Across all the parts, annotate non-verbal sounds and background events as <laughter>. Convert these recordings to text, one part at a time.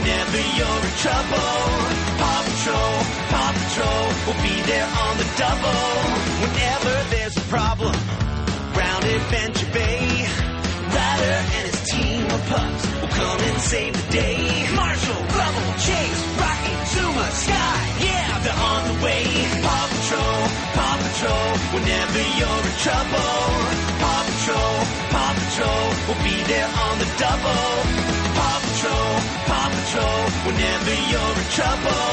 whenever you're in trouble. Paw Patrol, Paw Patrol will be there on the double. Whenever there's a problem, round Adventure Bay. Ryder and his team of pups will come and save the day. Marshall, Rubble, Chase, Rocky, Zuma, Sky, yeah, they're on the way. Paw Patrol, Paw Patrol, whenever you're in trouble. Paw Patrol, Paw Patrol will be there on the double. Whenever you're in trouble.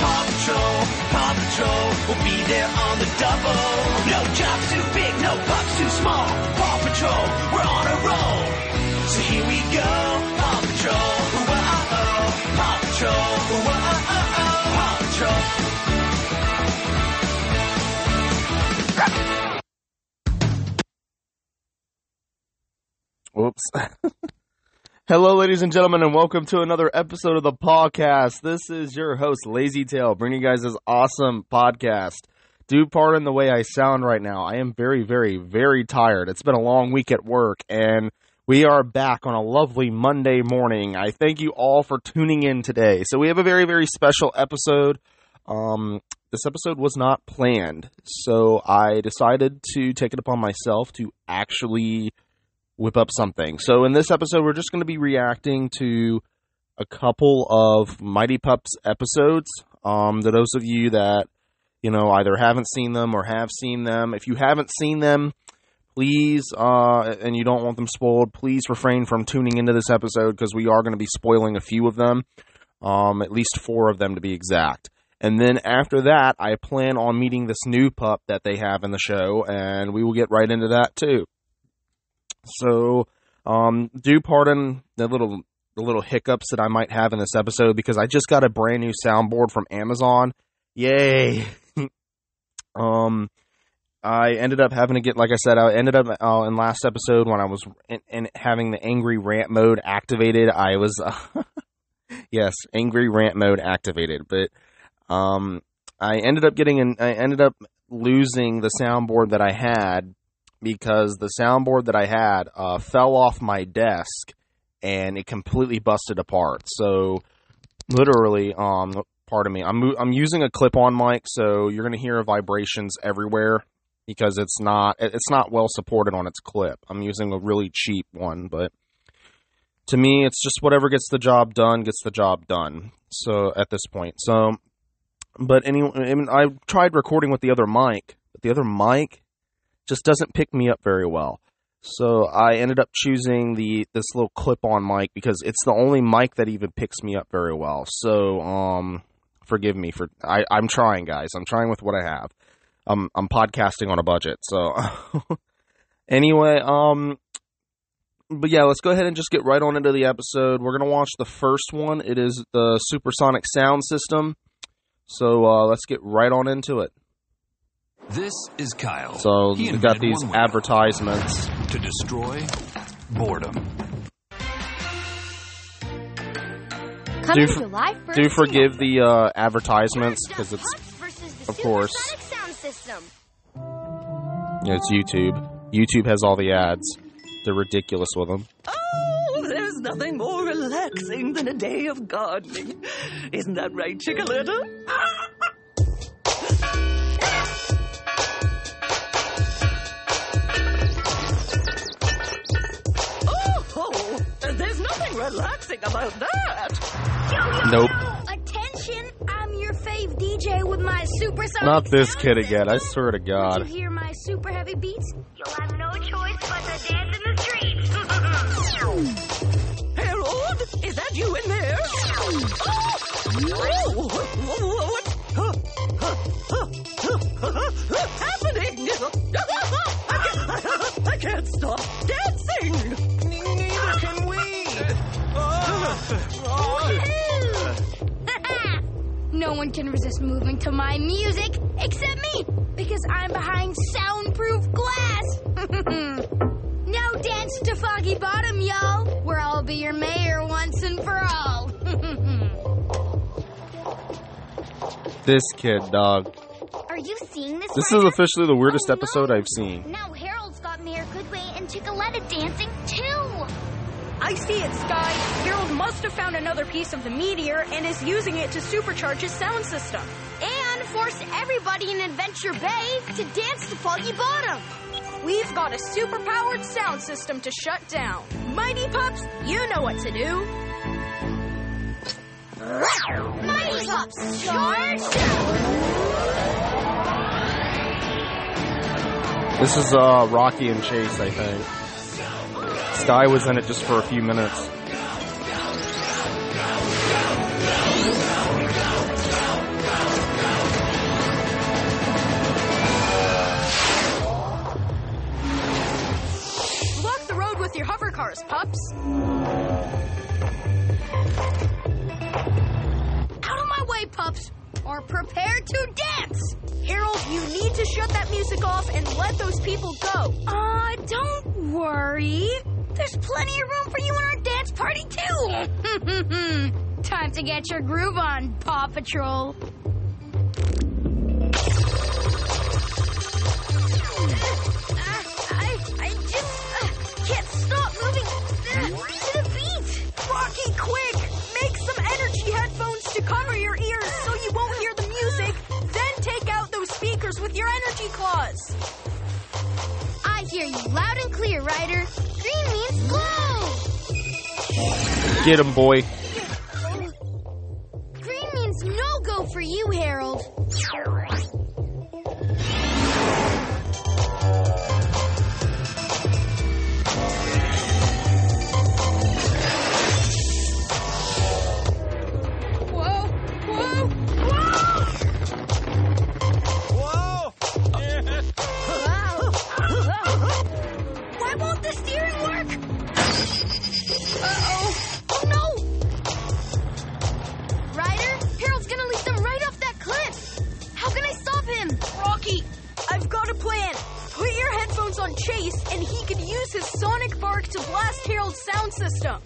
Paw Patrol, Paw Patrol will be there on the double. No job's too big, no pup's too small. Paw Patrol, we're on a roll. So here we go, Paw Patrol. Whoa, Paw Patrol. Whoa, Paw Patrol. Whoops. <laughs> Hello, ladies and gentlemen, and welcome to another episode of the podcast. This is your host, Lazy Tail, bringing you guys this awesome podcast. Do pardon the way I sound right now. I am very, very, very tired. It's been a long week at work, and we are back on a lovely Monday morning. I thank you all for tuning in today. So we have a very, very special episode. Um, this episode was not planned, so I decided to take it upon myself to actually whip up something. So in this episode, we're just going to be reacting to a couple of Mighty Pups episodes. Um, to those of you that you know either haven't seen them or have seen them, if you haven't seen them, please uh, and you don't want them spoiled, please refrain from tuning into this episode because we are going to be spoiling a few of them, um, at least four of them to be exact. And then after that, I plan on meeting this new pup that they have in the show, and we will get right into that too. So, um, do pardon the little the little hiccups that I might have in this episode because I just got a brand new soundboard from Amazon. Yay! <laughs> um, I ended up having to get, like I said, I ended up uh, in last episode when I was in, in having the angry rant mode activated. I was, uh, <laughs> yes, angry rant mode activated, but um, I ended up getting an, I ended up losing the soundboard that I had because the soundboard that I had uh, fell off my desk and it completely busted apart. So literally, um, pardon me, I'm I'm using a clip-on mic, so you're gonna hear vibrations everywhere because it's not it's not well supported on its clip. I'm using a really cheap one, but to me, it's just whatever gets the job done gets the job done. So at this point, so but anyway, I, mean, I tried recording with the other mic, but the other mic just doesn't pick me up very well. So I ended up choosing the this little clip-on mic because it's the only mic that even picks me up very well. So um, forgive me for I, I'm trying, guys. I'm trying with what I have. I'm I'm podcasting on a budget. So <laughs> anyway, um, but yeah, let's go ahead and just get right on into the episode. We're gonna watch the first one. It is the Supersonic Sound System. So uh, let's get right on into it. This is Kyle. So He we got these advertisements. to destroy boredom. Coming Do for- July 1st Do forgive the uh, advertisements because it's Pups versus the of course. Supersonic Sound System. it's YouTube. YouTube has all the ads. They're ridiculous with them. Oh, there's nothing more relaxing than a day of gardening. Isn't that right, Chickaletta? Relaxing about that. Nope. Attention, I'm your fave DJ with my supersonic Not this kid again. I swear to Once God. you hear my super heavy beats, you'll have no choice but to dance in the streets. Harold, is that you in there? Oh, what, no one can resist moving to my music except me because I'm behind soundproof glass. <laughs> now dance to Foggy Bottom, y'all, where I'll be your mayor once and for all. <laughs> This kid, dog. Are you seeing this? This is Ryder? officially the weirdest Oh, no. episode I've seen. Now another piece of the meteor and is using it to supercharge his sound system. And force everybody in Adventure Bay to dance to Foggy Bottom. We've got a superpowered sound system to shut down. Mighty Pups, you know what to do. Mighty Pups, charge! This is uh, Rocky and Chase, I think. Sky was in it just for a few minutes. Your hover cars, pups. Out of my way, pups, or prepare to dance! Harold, you need to shut that music off and let those people go. Uh, don't worry. There's plenty of room for you in our dance party, too. <laughs> Time to get your groove on, Paw Patrol. <laughs> beat. Quick! Make some energy headphones to cover your ears so you won't hear the music. Then take out those speakers with your energy claws. I hear you loud and clear, Ryder. Green means glow. Get him, boy. Why won't the steering work? Uh-oh. Oh, no! Ryder, Harold's gonna lead them right off that cliff. How can I stop him? Rocky, I've got a plan. Put your headphones on Chase, and he can use his sonic bark to blast Harold's sound system.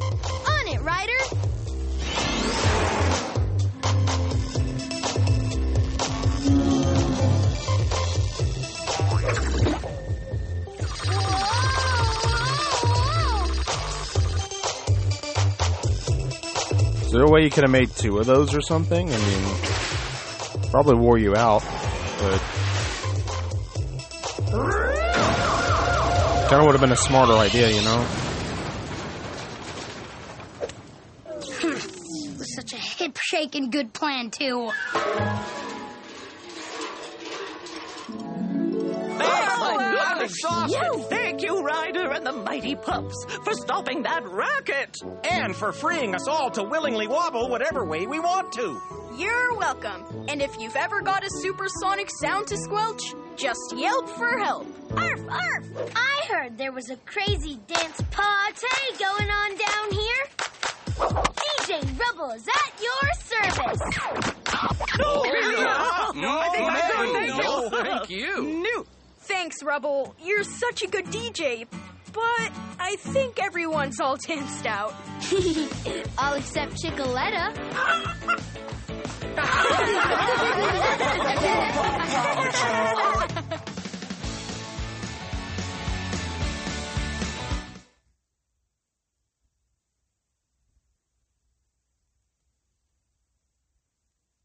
Is there a way you could have made two of those or something? I mean, probably wore you out, but kind of would have been a smarter idea, you know? Hmm. Was such a hip shaking good plan, too. Mighty Pups, for stopping that racket. And for freeing us all to willingly wobble whatever way we want to. You're welcome. And if you've ever got a supersonic sound to squelch, just yelp for help. Arf, arf! I heard there was a crazy dance party going on down here. DJ Rubble is at your service. No, No, I think I no, thank you. no, thank you. No. Thanks, Rubble. You're such a good DJ. But I think everyone's all danced out. <laughs> All except Chickaletta.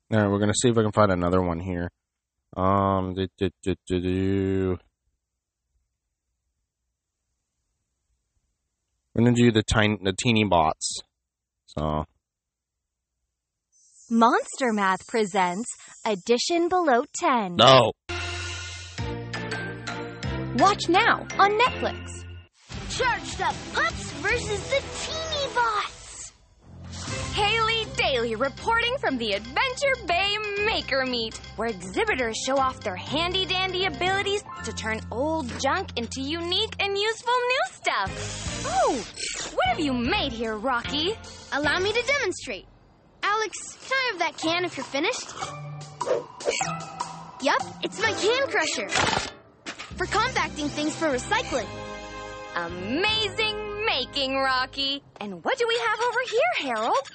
All right, we're gonna see if I can find another one here. Um, do, do, do, do, do. We're gonna do the tiny, the teeny bots. So Monster Math presents Addition Below 10. no, Watch now on Netflix. Charged up pups versus the teeny bots. Haley Reporting from the Adventure Bay Maker Meet, where exhibitors show off their handy dandy abilities to turn old junk into unique and useful new stuff. Oh, what have you made here, Rocky? Allow me to demonstrate. Alex, can I have that can if you're finished? Yup, it's my can crusher. For compacting things for recycling. Amazing making, Rocky. And what do we have over here, Harold?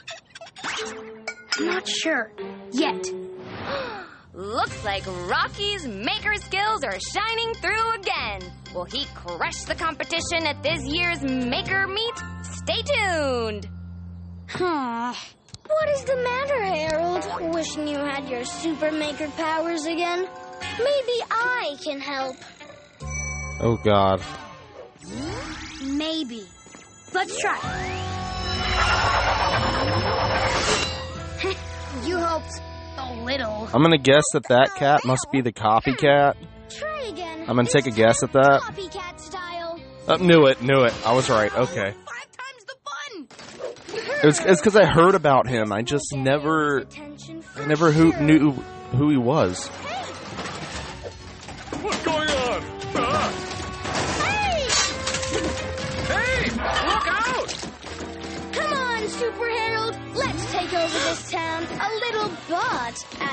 I'm not sure. Yet. <gasps> Looks like Rocky's maker skills are shining through again. Will he crush the competition at this year's Maker Meet? Stay tuned. Huh. What is the matter, Harold? Wishing you had your super maker powers again? Maybe I can help. Oh God. Maybe. Let's try. <laughs> you helped a little. I'm gonna guess that that cat must be the copycat. Try again. I'm gonna take a guess at that. Copycat style. Uh, knew it, knew it. I was right. Okay. Five times the fun. It's it's because I heard about him. I just never, I never who knew who he was.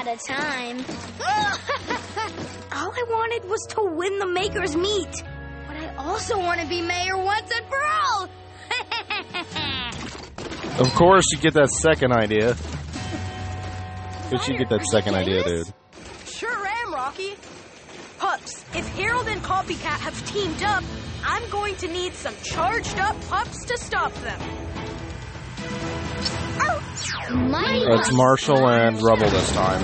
A time. <laughs> All I wanted was to win the Maker's meet. But I also want to be mayor once and for all. <laughs> Of course, you get that second idea. Did you get that second idea, dude? Sure am, Rocky. Pups, if Harold and Copycat have teamed up, I'm going to need some charged up pups to stop them. It's Marshall and Rubble this time.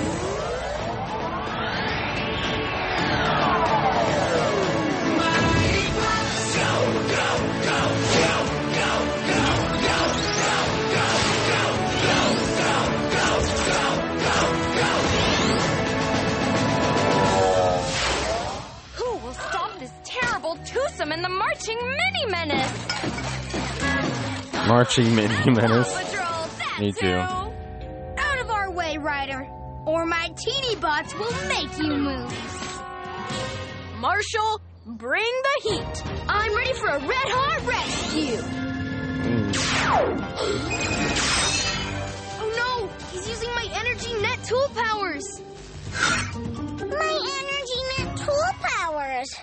Who will stop this terrible twosome and the marching mini menace? Marching Mini Menace. Patrol, Me too. Out of our way, Ryder, or my teeny bots will make you move. Marshall, bring the heat. I'm ready for a red hot rescue. Oh no, he's using my energy net tool powers. My energy net tool powers?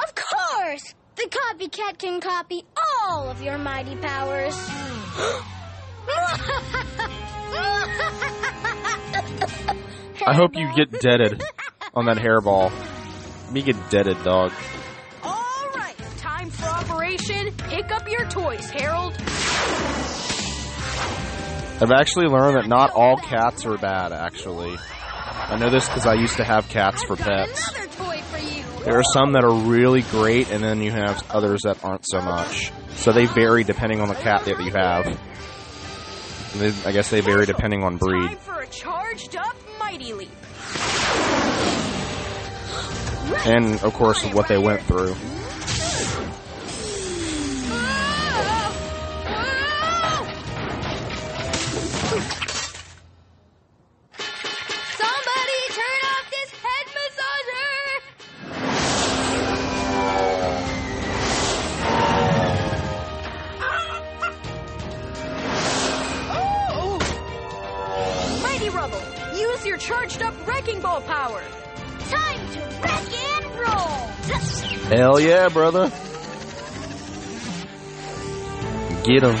Of course! The copycat can copy all of your mighty powers. <gasps> <gasps> <gasps> I hope you get deaded on that hairball. Me get deaded, dog. All right, time for Operation Pick Up Your Toys, Harold. I've actually learned that not all cats are bad, actually. I know this because I used to have cats for pets. another toy for you. There are some that are really great, and then you have others that aren't so much. So they vary depending on the cat that you have. They, I guess they vary depending on breed. Time for a charged up Mighty Leap. And, of course, what they went through. Hell yeah, brother. Get him.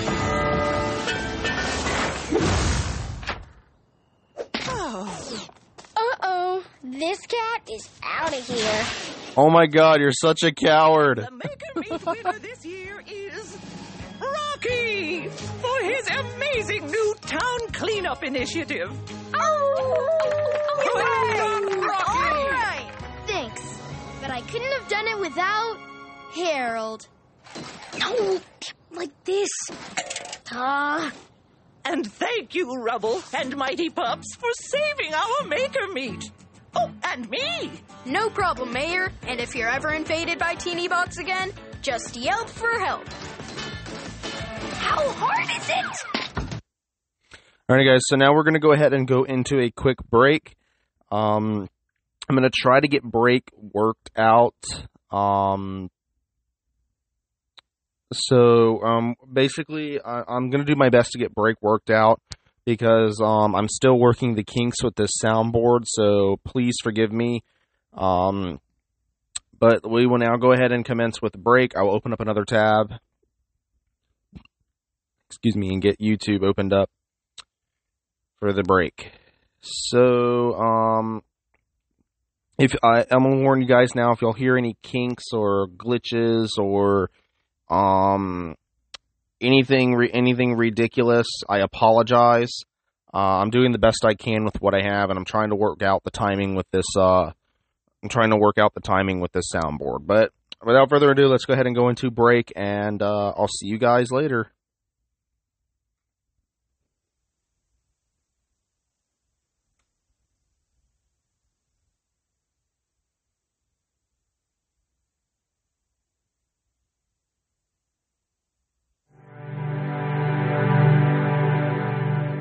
Oh. Uh-oh, this cat is out of here. Oh my god, you're such a coward. The Maker Meet winner this year is Rocky for his amazing new town cleanup initiative. I couldn't have done it without Harold. No, like this. Ah, And thank you, Rubble and Mighty Pups, for saving our Maker Meet. Oh, and me. No problem, Mayor. And if you're ever invaded by teeny bots again, just yelp for help. How hard is it? Alright, guys, so now we're going to go ahead and go into a quick break. Um, I'm going to try to get break worked out. Um, so, um, basically, I, I'm going to do my best to get break worked out because um, I'm still working the kinks with this soundboard, so please forgive me. Um, but we will now go ahead and commence with break. I will open up another tab. Excuse me, and get YouTube opened up for the break. So, um, if I, I'm gonna warn you guys now, if y'all hear any kinks or glitches or, um, anything anything ridiculous, I apologize. Uh, I'm doing the best I can with what I have, and I'm trying to work out the timing with this. Uh, I'm trying to work out the timing with this soundboard. But without further ado, let's go ahead and go into break, and uh, I'll see you guys later.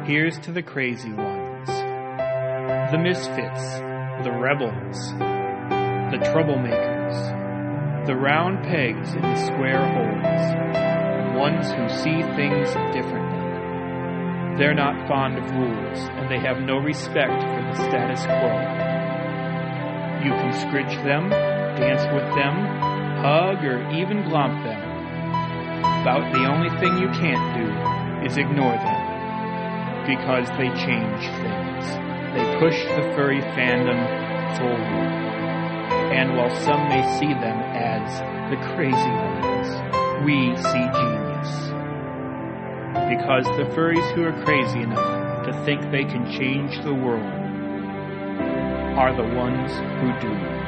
Here's to the crazy ones, the misfits, the rebels, the troublemakers, the round pegs in the square holes, ones who see things differently. They're not fond of rules, and they have no respect for the status quo. You can scritch them, dance with them, hug, or even glomp them. About the only thing you can't do is ignore them because they change things. They push the furry fandom forward. And while some may see them as the crazy ones, we see genius. Because the furries who are crazy enough to think they can change the world are the ones who do.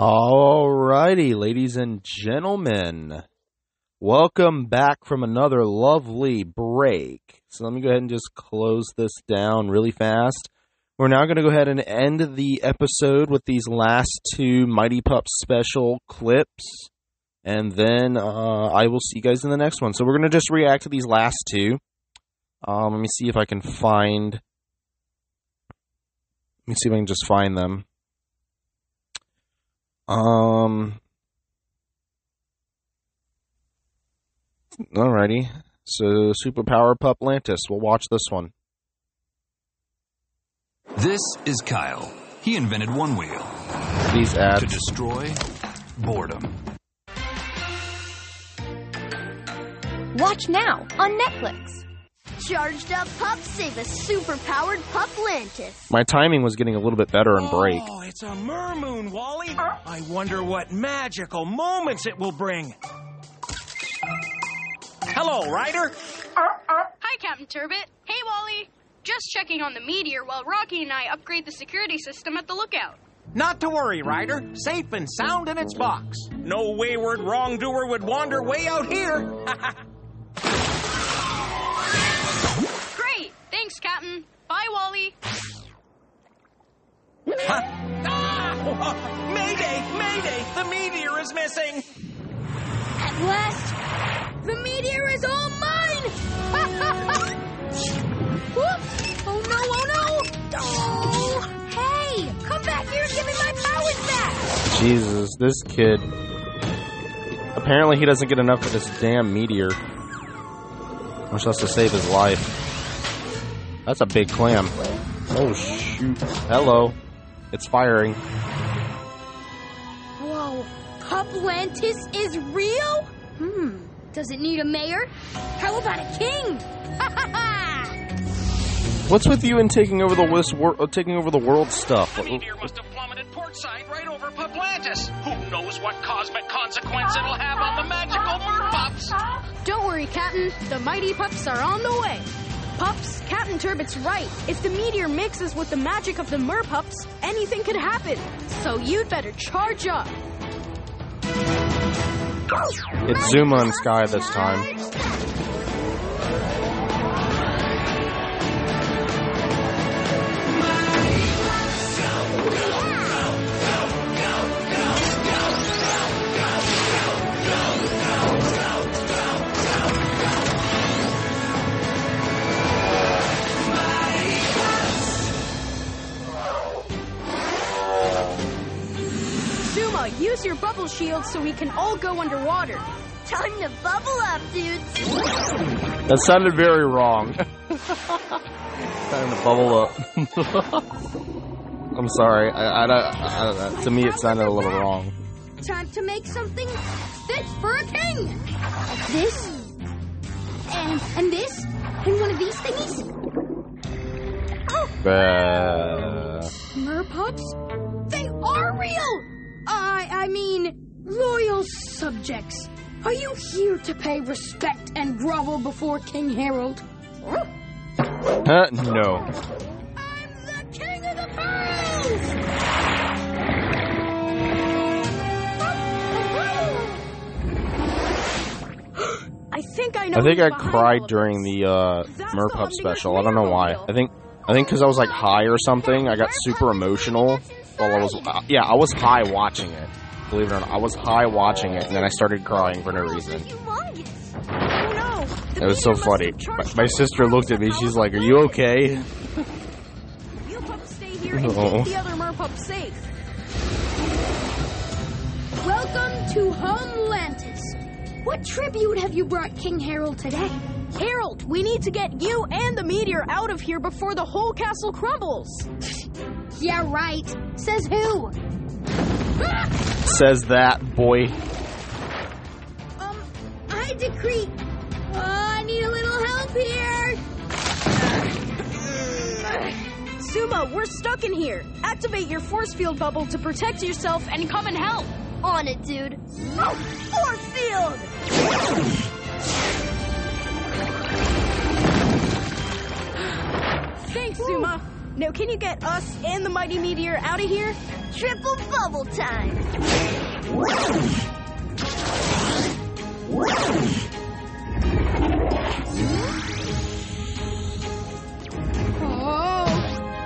Alrighty, ladies and gentlemen. Welcome back from another lovely break. So let me go ahead and just close this down really fast. We're now going to go ahead and end the episode with these last two Mighty Pup special clips. And then uh, I will see you guys in the next one. So we're going to just react to these last two. Um, let me see if I can find. Let me see if I can just find them. Um. Alrighty. So, Superpower Pup Lantis. We'll watch this one. This is Kyle. He invented one wheel These ads. to destroy boredom. Watch now on Netflix. Charged up pups save a super powered pup Lantis. My timing was getting a little bit better in oh, break. Oh, it's a mermoon, Wally. I wonder what magical moments it will bring. Hello, Ryder. Hi, Captain Turbot. Hey, Wally. Just checking on the meteor while Rocky and I upgrade the security system at the lookout. Not to worry, Ryder. Safe and sound in its box. No wayward wrongdoer would wander way out here. <laughs> Thanks, Captain. Bye, Wally. Huh? Ah! <laughs> Mayday! Mayday! The meteor is missing! At last, the meteor is all mine! <laughs> Oh no, oh no! Oh! Hey! Come back here and give me my powers back! Jesus, this kid. Apparently, he doesn't get enough of this damn meteor. Much less to save his life. That's a big clam. Oh, shoot. Hello. It's firing. Whoa! Pup Lantis is real? Hmm. Does it need a mayor? How about a king? Ha ha ha! What's with you and taking over the wis- wor- uh, taking over the world stuff? The meteor must have plummeted portside right over Pup Lantis. Who knows what cosmic consequence it'll have on the magical merpups? Don't worry, Captain. The mighty pups are on the way. Pups, Captain Turbot's right. If the meteor mixes with the magic of the merpups, anything could happen. So you'd better charge up. It's Zuma and Sky this time. Use your bubble shield so we can all go underwater. Time to bubble up, dudes! That sounded very wrong. <laughs> Time to bubble up. I'm sorry. I, I, don't- I, don't to me, it sounded a little wrong. Time to make something fit for a king! Like this, and, and this, and one of these thingies. Oh. Bah. Merpups? They are real! I, I mean, loyal subjects. Are you here to pay respect and grovel before King Harold? Huh? No. I'm the king of the pearls! I think I know. I think I cried during the uh, Merpup special. I don't know why. I think I think because I was like high or something. I got super emotional while I was. Uh, yeah, I was high watching it. believe it or not. I was high watching it, and then I started crying for no reason. No! It was so funny. My, my sister looked at me. She's like, "Are you okay?" You pups stay here and keep the other merpups safe. Welcome to Homelantis. What tribute have you brought King Harold today? Harold, we need to get you and the meteor out of here before the whole castle crumbles. <laughs> yeah, right. Says who? <laughs> Says that boy. Um, I decree. Oh, I need a little help here. <sighs> Zuma, we're stuck in here. Activate your force field bubble to protect yourself and come and help. On it, dude. force field. <laughs> Thanks, Zuma. Now, can you get us and the mighty meteor out of here? Triple bubble time. Oh.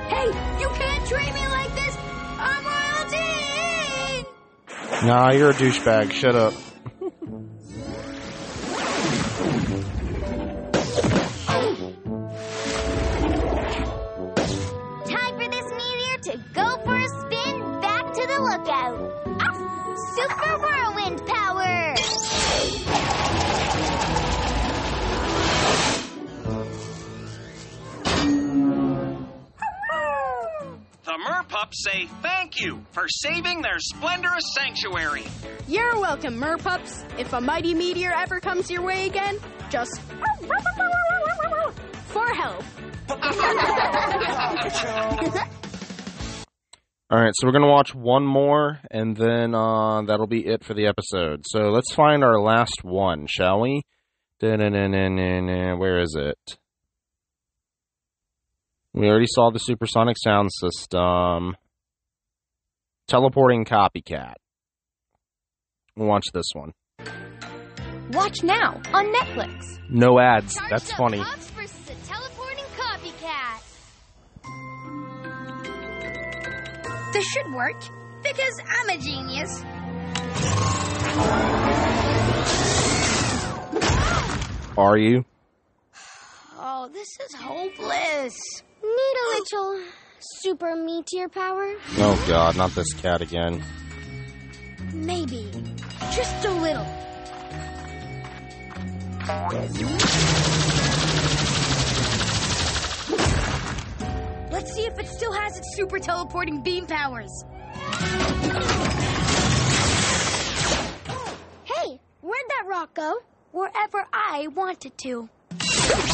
Hey, you can't treat me like this. I'm royalty. Nah, you're a douchebag. Shut up. The say thank you for saving their splendorous sanctuary. You're welcome, merpups. If a mighty meteor ever comes your way again, just for help. All right, so we're gonna watch one more, and then uh, that'll be it for the episode. So let's find our last one, shall we? Where is it? We already saw the supersonic sound system. Teleporting copycat. Watch this one. Watch now on Netflix. No ads. Charged That's funny. Pups teleporting copycat. This should work because I'm a genius. Are you? Oh, this is hopeless. Need a little super meteor power? Oh God, not this cat again. Maybe. Just a little. Let's see if it still has its super teleporting beam powers. Hey, where'd that rock go? Wherever I wanted to.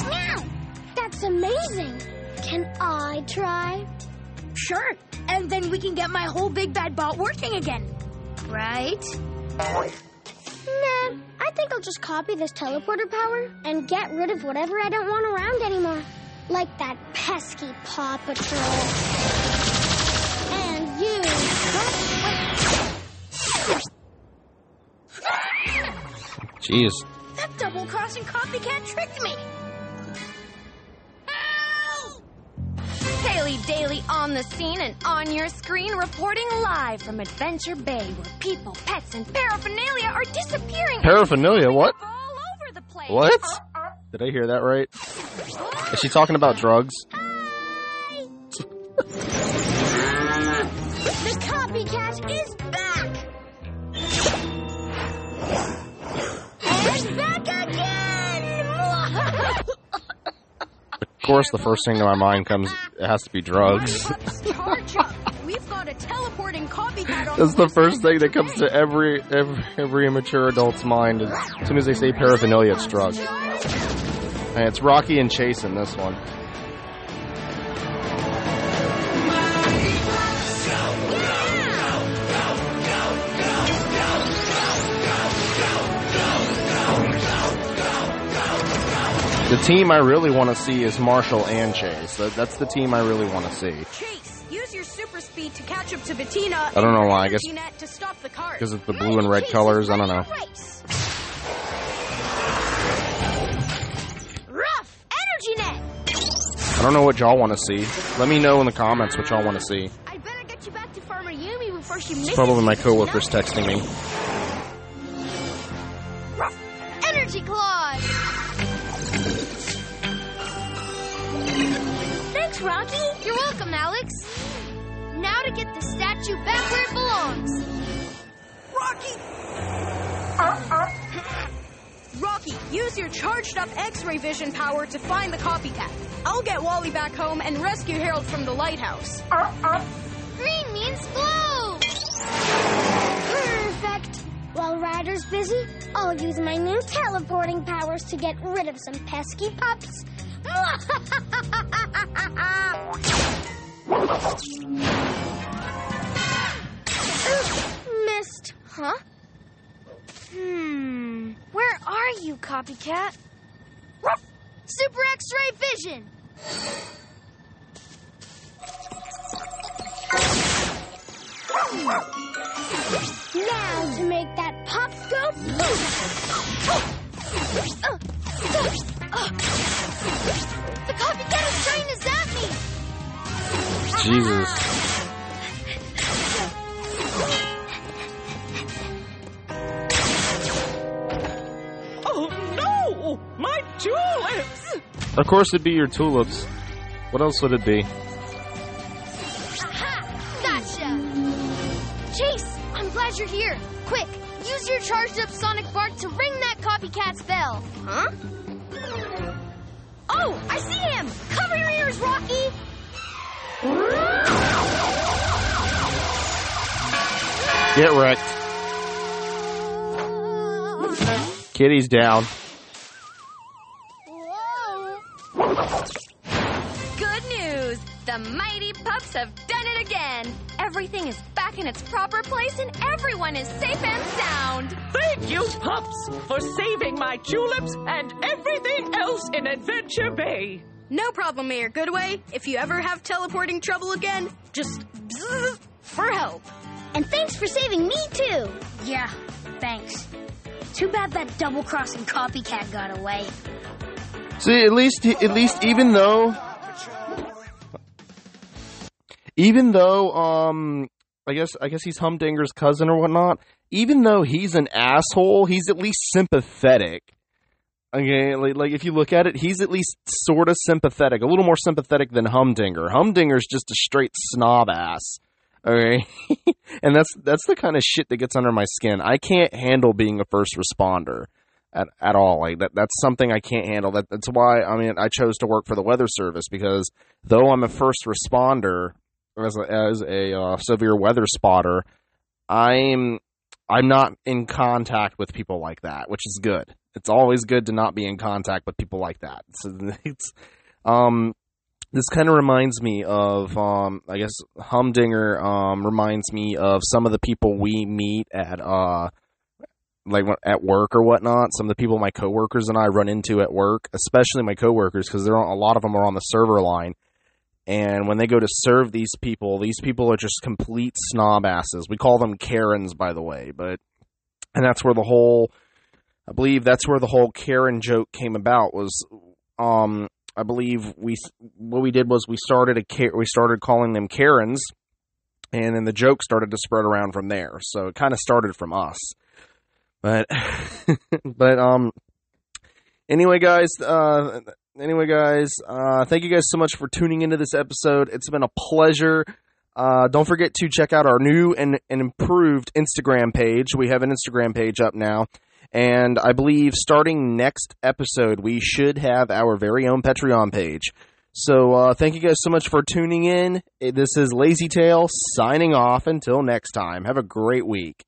Meow! That's amazing. Can I try? Sure. And then we can get my whole big bad bot working again. Right? Nah, I think I'll just copy this teleporter power and get rid of whatever I don't want around anymore. Like that pesky Paw Patrol. And you. Jeez. That double crossing copycat tricked me. Haley Daly on the scene and on your screen, reporting live from Adventure Bay, where people, pets, and paraphernalia are disappearing. Paraphernalia? What? All over the place. What? Uh-huh. Did I hear that right? Is she talking about drugs? <laughs> The copycat is back! Course, the first thing to my mind comes, it has to be drugs. Merpups, charge up. We've got a teleporting copycat That's the first thing that comes to every every, every immature adult's mind. As soon as they say paraphernalia, it's drugs. And it's Rocky and Chase in this one. Team I really want to see is Marshall and Chase. That's the team I really want to see. Chase, use your super speed to catch up to Bettina. I don't know why, I guess- Net to stop the cart. Because of the blue and red colors, I don't know. Rough energy net. I don't know what y'all want to see. Let me know in the comments what y'all want to see. I better get you back to Farmer Yumi before she It's probably my coworkers texting me. Thanks, Rocky. You're welcome, Alex. Now to get the statue back where it belongs. Rocky, uh, uh. Rocky, use your charged up X-ray vision power to find the copycat. I'll get Wally back home and rescue Harold from the lighthouse. Uh, Green means glow! Perfect. While Ryder's busy, I'll use my new teleporting powers to get rid of some pesky pups. <laughs> Missed. Huh? Hmm. Where are you, copycat? Super X-ray vision. Now to make that pop go The copycat is trying to zap me! Jesus. Oh no! My tulips! Of course, it'd be your tulips. What else would it be? Aha! Gotcha! Chase, I'm glad you're here. Quick, use your charged up sonic bark to ring that copycat's bell. Huh? Oh, I see him! Cover your ears, Rocky! Get wrecked. Kitty's down. Good news! The mighty pups have done it again! Everything is back in its proper place and everyone is safe and sound! Thank you, pups, for saving my tulips and everything else in Adventure Bay. No problem, Mayor Goodway. If you ever have teleporting trouble again, just <laughs> for help. And thanks for saving me, too. Yeah, thanks. Too bad that double crossing copycat got away. See, at least, at least, even though, even though, um, I guess, I guess he's Humdinger's cousin or whatnot. Even though he's an asshole, he's at least sympathetic. Okay, like, like if you look at it, he's at least sort of sympathetic, a little more sympathetic than Humdinger. Humdinger's just a straight snob ass. Okay, <laughs> and that's that's the kind of shit that gets under my skin. I can't handle being a first responder at, at all. Like that that's something I can't handle. That that's why I mean I chose to work for the weather service because though I'm a first responder as a, as a uh, severe weather spotter, I'm I'm not in contact with people like that, which is good. It's always good to not be in contact with people like that. <laughs> So it's um this kind of reminds me of um I guess Humdinger um reminds me of some of the people we meet at uh like at work or whatnot. Some of the people my coworkers and I run into at work, especially my coworkers, because there are a lot of them are on the server line. And when they go to serve these people, these people are just complete snob asses. We call them Karens, by the way, but and that's where the whole, I believe that's where the whole Karen joke came about. Was um, I believe we what we did was we started a we started calling them Karens, and then the joke started to spread around from there. So it kind of started from us. But <laughs> but um anyway guys, uh anyway guys, uh thank you guys so much for tuning into this episode. It's been a pleasure. Uh, don't forget to check out our new and, and improved Instagram page. We have an Instagram page up now. And I believe starting next episode, we should have our very own Patreon page. So uh, thank you guys so much for tuning in. This is Lazy Tail signing off. Until next time, have a great week.